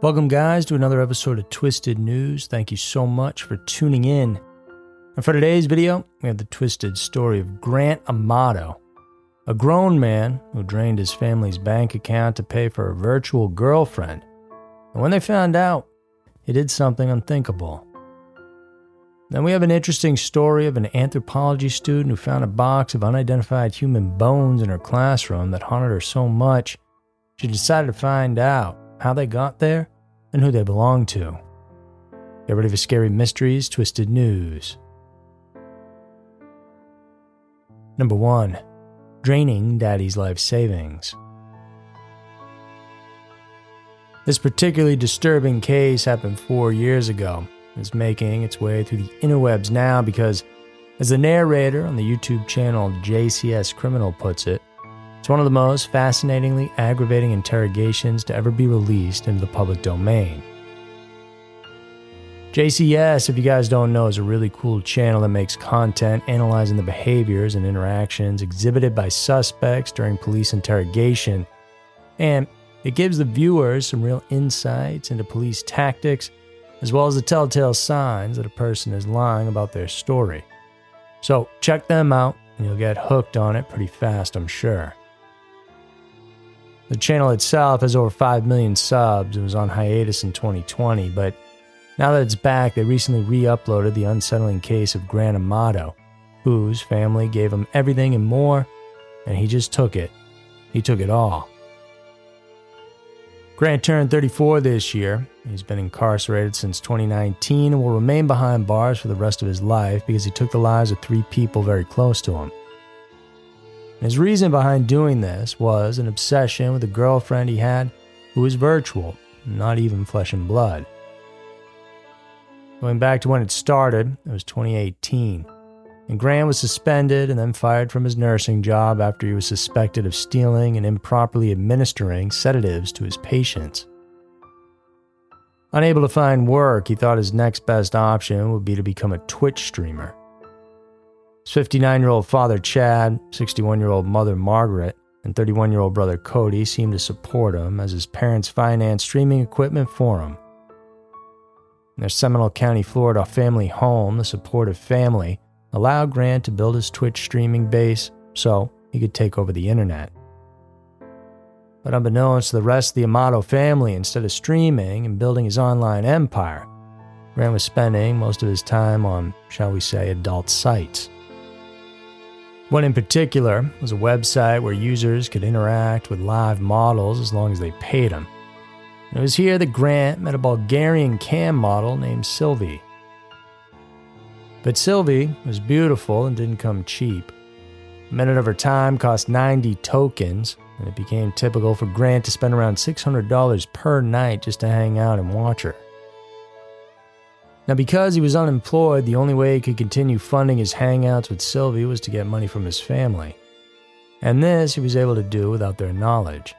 Welcome, guys, to another episode of Twisted News. Thank you so much for tuning in. And for today's video, we have the twisted story of Grant Amato, a grown man who drained his family's bank account to pay for a virtual girlfriend. And when they found out, he did something unthinkable. Then we have an interesting story of an anthropology student who found a box of unidentified human bones in her classroom that haunted her so much, she decided to find out how they got there, and who they belong to. Get ready for scary mysteries, twisted news. Number 1 Draining Daddy's Life Savings. This particularly disturbing case happened four years ago. It's making its way through the interwebs now because, as the narrator on the YouTube channel JCS Criminal puts it, it's one of the most fascinatingly aggravating interrogations to ever be released into the public domain. JCS, if you guys don't know, is a really cool channel that makes content analyzing the behaviors and interactions exhibited by suspects during police interrogation. And it gives the viewers some real insights into police tactics, as well as the telltale signs that a person is lying about their story. So check them out, and you'll get hooked on it pretty fast, I'm sure. The channel itself has over 5 million subs and was on hiatus in 2020, but now that it's back, they recently re uploaded the unsettling case of Grant Amato, whose family gave him everything and more, and he just took it. He took it all. Grant turned 34 this year. He's been incarcerated since 2019 and will remain behind bars for the rest of his life because he took the lives of three people very close to him. His reason behind doing this was an obsession with a girlfriend he had who was virtual, not even flesh and blood. Going back to when it started, it was 2018, and Grant was suspended and then fired from his nursing job after he was suspected of stealing and improperly administering sedatives to his patients. Unable to find work, he thought his next best option would be to become a Twitch streamer. His 59 year old father, Chad, 61 year old mother, Margaret, and 31 year old brother, Cody, seemed to support him as his parents financed streaming equipment for him. In their Seminole County, Florida family home, the supportive family allowed Grant to build his Twitch streaming base so he could take over the internet. But unbeknownst to the rest of the Amato family, instead of streaming and building his online empire, Grant was spending most of his time on, shall we say, adult sites. One in particular was a website where users could interact with live models as long as they paid them. And it was here that Grant met a Bulgarian cam model named Sylvie. But Sylvie was beautiful and didn't come cheap. A minute of her time cost 90 tokens, and it became typical for Grant to spend around $600 per night just to hang out and watch her. Now, because he was unemployed, the only way he could continue funding his hangouts with Sylvie was to get money from his family. And this he was able to do without their knowledge.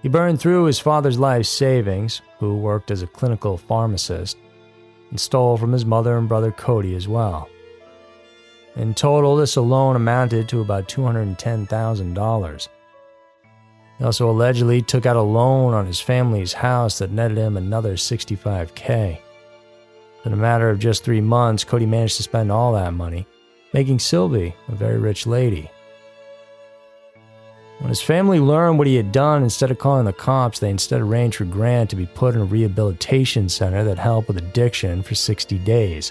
He burned through his father's life savings, who worked as a clinical pharmacist, and stole from his mother and brother Cody as well. In total, this alone amounted to about $210,000. He also allegedly took out a loan on his family's house that netted him another 65k. In a matter of just three months, Cody managed to spend all that money, making Sylvie a very rich lady. When his family learned what he had done, instead of calling the cops, they instead arranged for Grant to be put in a rehabilitation center that helped with addiction for 60 days.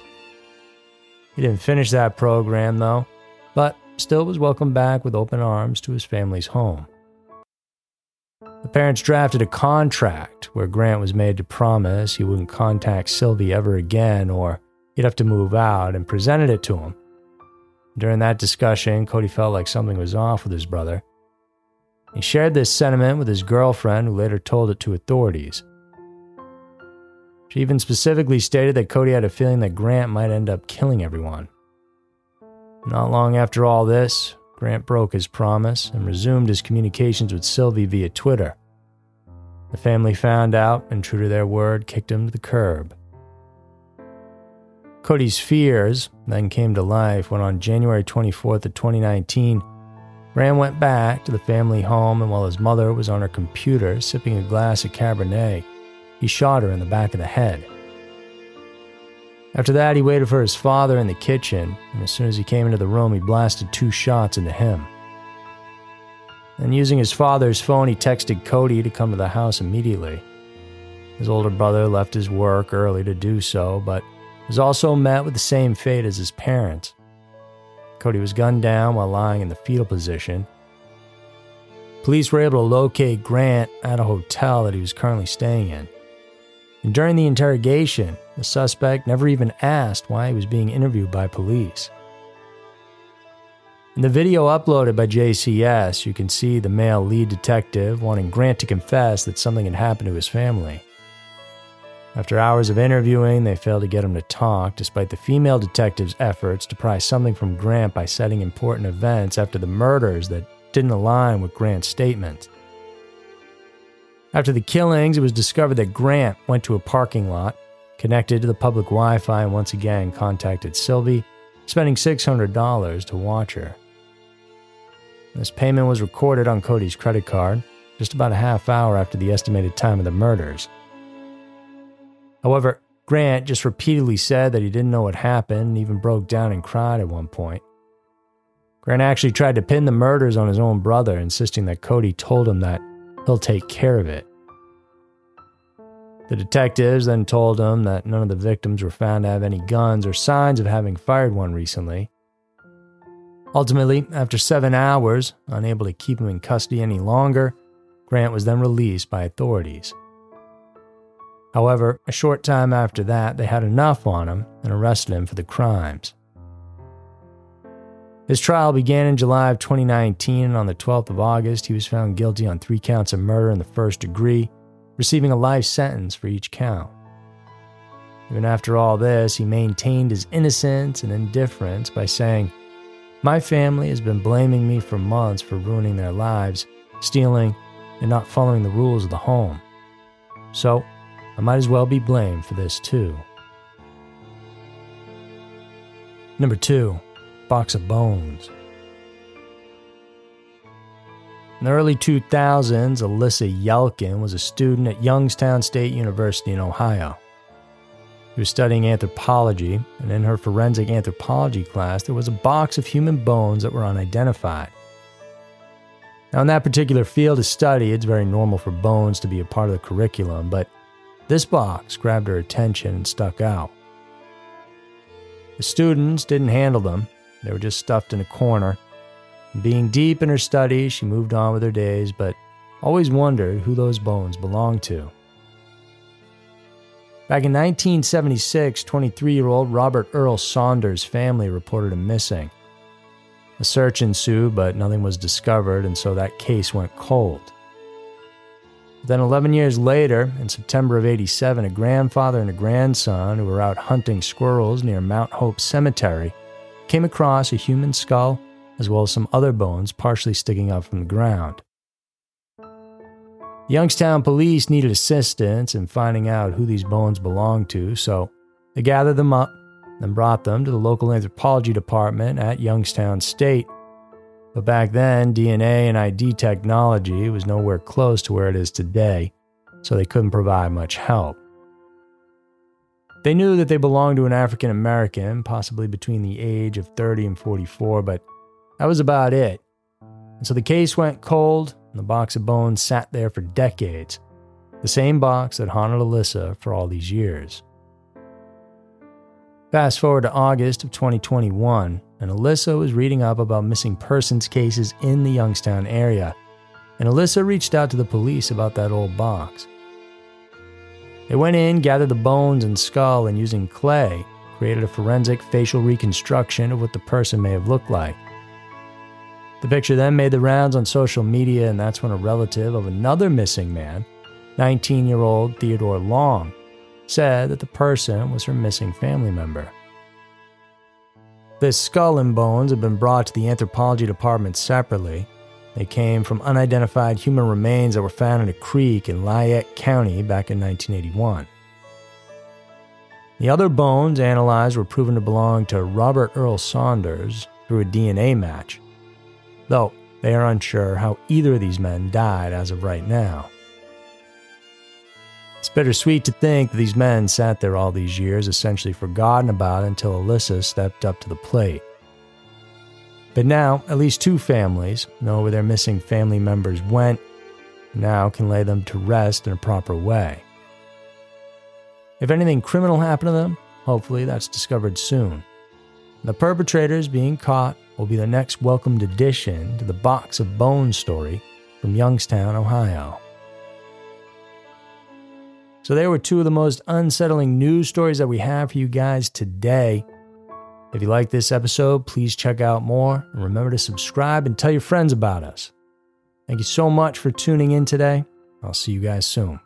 He didn't finish that program, though, but still was welcomed back with open arms to his family's home. The parents drafted a contract where Grant was made to promise he wouldn't contact Sylvie ever again or he'd have to move out and presented it to him. During that discussion, Cody felt like something was off with his brother. He shared this sentiment with his girlfriend, who later told it to authorities. She even specifically stated that Cody had a feeling that Grant might end up killing everyone. Not long after all this, Grant broke his promise and resumed his communications with Sylvie via Twitter. The family found out and, true to their word, kicked him to the curb. Cody's fears then came to life when on January 24th of 2019, Grant went back to the family home and while his mother was on her computer sipping a glass of Cabernet, he shot her in the back of the head. After that, he waited for his father in the kitchen, and as soon as he came into the room, he blasted two shots into him. Then, using his father's phone, he texted Cody to come to the house immediately. His older brother left his work early to do so, but was also met with the same fate as his parents. Cody was gunned down while lying in the fetal position. Police were able to locate Grant at a hotel that he was currently staying in. And during the interrogation, the suspect never even asked why he was being interviewed by police. In the video uploaded by JCS, you can see the male lead detective wanting Grant to confess that something had happened to his family. After hours of interviewing, they failed to get him to talk, despite the female detective's efforts to pry something from Grant by setting important events after the murders that didn't align with Grant's statement. After the killings, it was discovered that Grant went to a parking lot, connected to the public Wi Fi, and once again contacted Sylvie, spending $600 to watch her. This payment was recorded on Cody's credit card just about a half hour after the estimated time of the murders. However, Grant just repeatedly said that he didn't know what happened and even broke down and cried at one point. Grant actually tried to pin the murders on his own brother, insisting that Cody told him that he'll take care of it. The detectives then told him that none of the victims were found to have any guns or signs of having fired one recently. Ultimately, after seven hours, unable to keep him in custody any longer, Grant was then released by authorities. However, a short time after that, they had enough on him and arrested him for the crimes. His trial began in July of 2019, and on the 12th of August, he was found guilty on three counts of murder in the first degree, receiving a life sentence for each count. Even after all this, he maintained his innocence and indifference by saying, My family has been blaming me for months for ruining their lives, stealing, and not following the rules of the home. So, I might as well be blamed for this too. Number two, box of bones. In the early 2000s, Alyssa Yelkin was a student at Youngstown State University in Ohio. She was studying anthropology, and in her forensic anthropology class, there was a box of human bones that were unidentified. Now, in that particular field of study, it's very normal for bones to be a part of the curriculum, but this box grabbed her attention and stuck out. The students didn't handle them, they were just stuffed in a corner. Being deep in her studies, she moved on with her days, but always wondered who those bones belonged to. Back in 1976, 23 year old Robert Earl Saunders' family reported him missing. A search ensued, but nothing was discovered, and so that case went cold. Then, 11 years later, in September of 87, a grandfather and a grandson who were out hunting squirrels near Mount Hope Cemetery came across a human skull as well as some other bones partially sticking up from the ground. The Youngstown police needed assistance in finding out who these bones belonged to, so they gathered them up and brought them to the local anthropology department at Youngstown State. But back then, DNA and ID technology was nowhere close to where it is today, so they couldn't provide much help. They knew that they belonged to an African American, possibly between the age of 30 and 44, but that was about it. And so the case went cold, and the box of bones sat there for decades. The same box that haunted Alyssa for all these years. Fast forward to August of 2021, and Alyssa was reading up about missing persons cases in the Youngstown area. And Alyssa reached out to the police about that old box. They went in, gathered the bones and skull, and using clay, created a forensic facial reconstruction of what the person may have looked like. The picture then made the rounds on social media, and that's when a relative of another missing man, 19 year old Theodore Long, said that the person was her missing family member. This skull and bones had been brought to the anthropology department separately, they came from unidentified human remains that were found in a creek in Lyett County back in 1981. The other bones analyzed were proven to belong to Robert Earl Saunders through a DNA match, though they are unsure how either of these men died as of right now. It's bittersweet to think that these men sat there all these years, essentially forgotten about until Alyssa stepped up to the plate. But now, at least two families know where their missing family members went, now can lay them to rest in a proper way. If anything criminal happened to them, hopefully that's discovered soon. The perpetrators being caught will be the next welcomed addition to the Box of Bones story from Youngstown, Ohio. So, there were two of the most unsettling news stories that we have for you guys today. If you like this episode, please check out more and remember to subscribe and tell your friends about us. Thank you so much for tuning in today. I'll see you guys soon.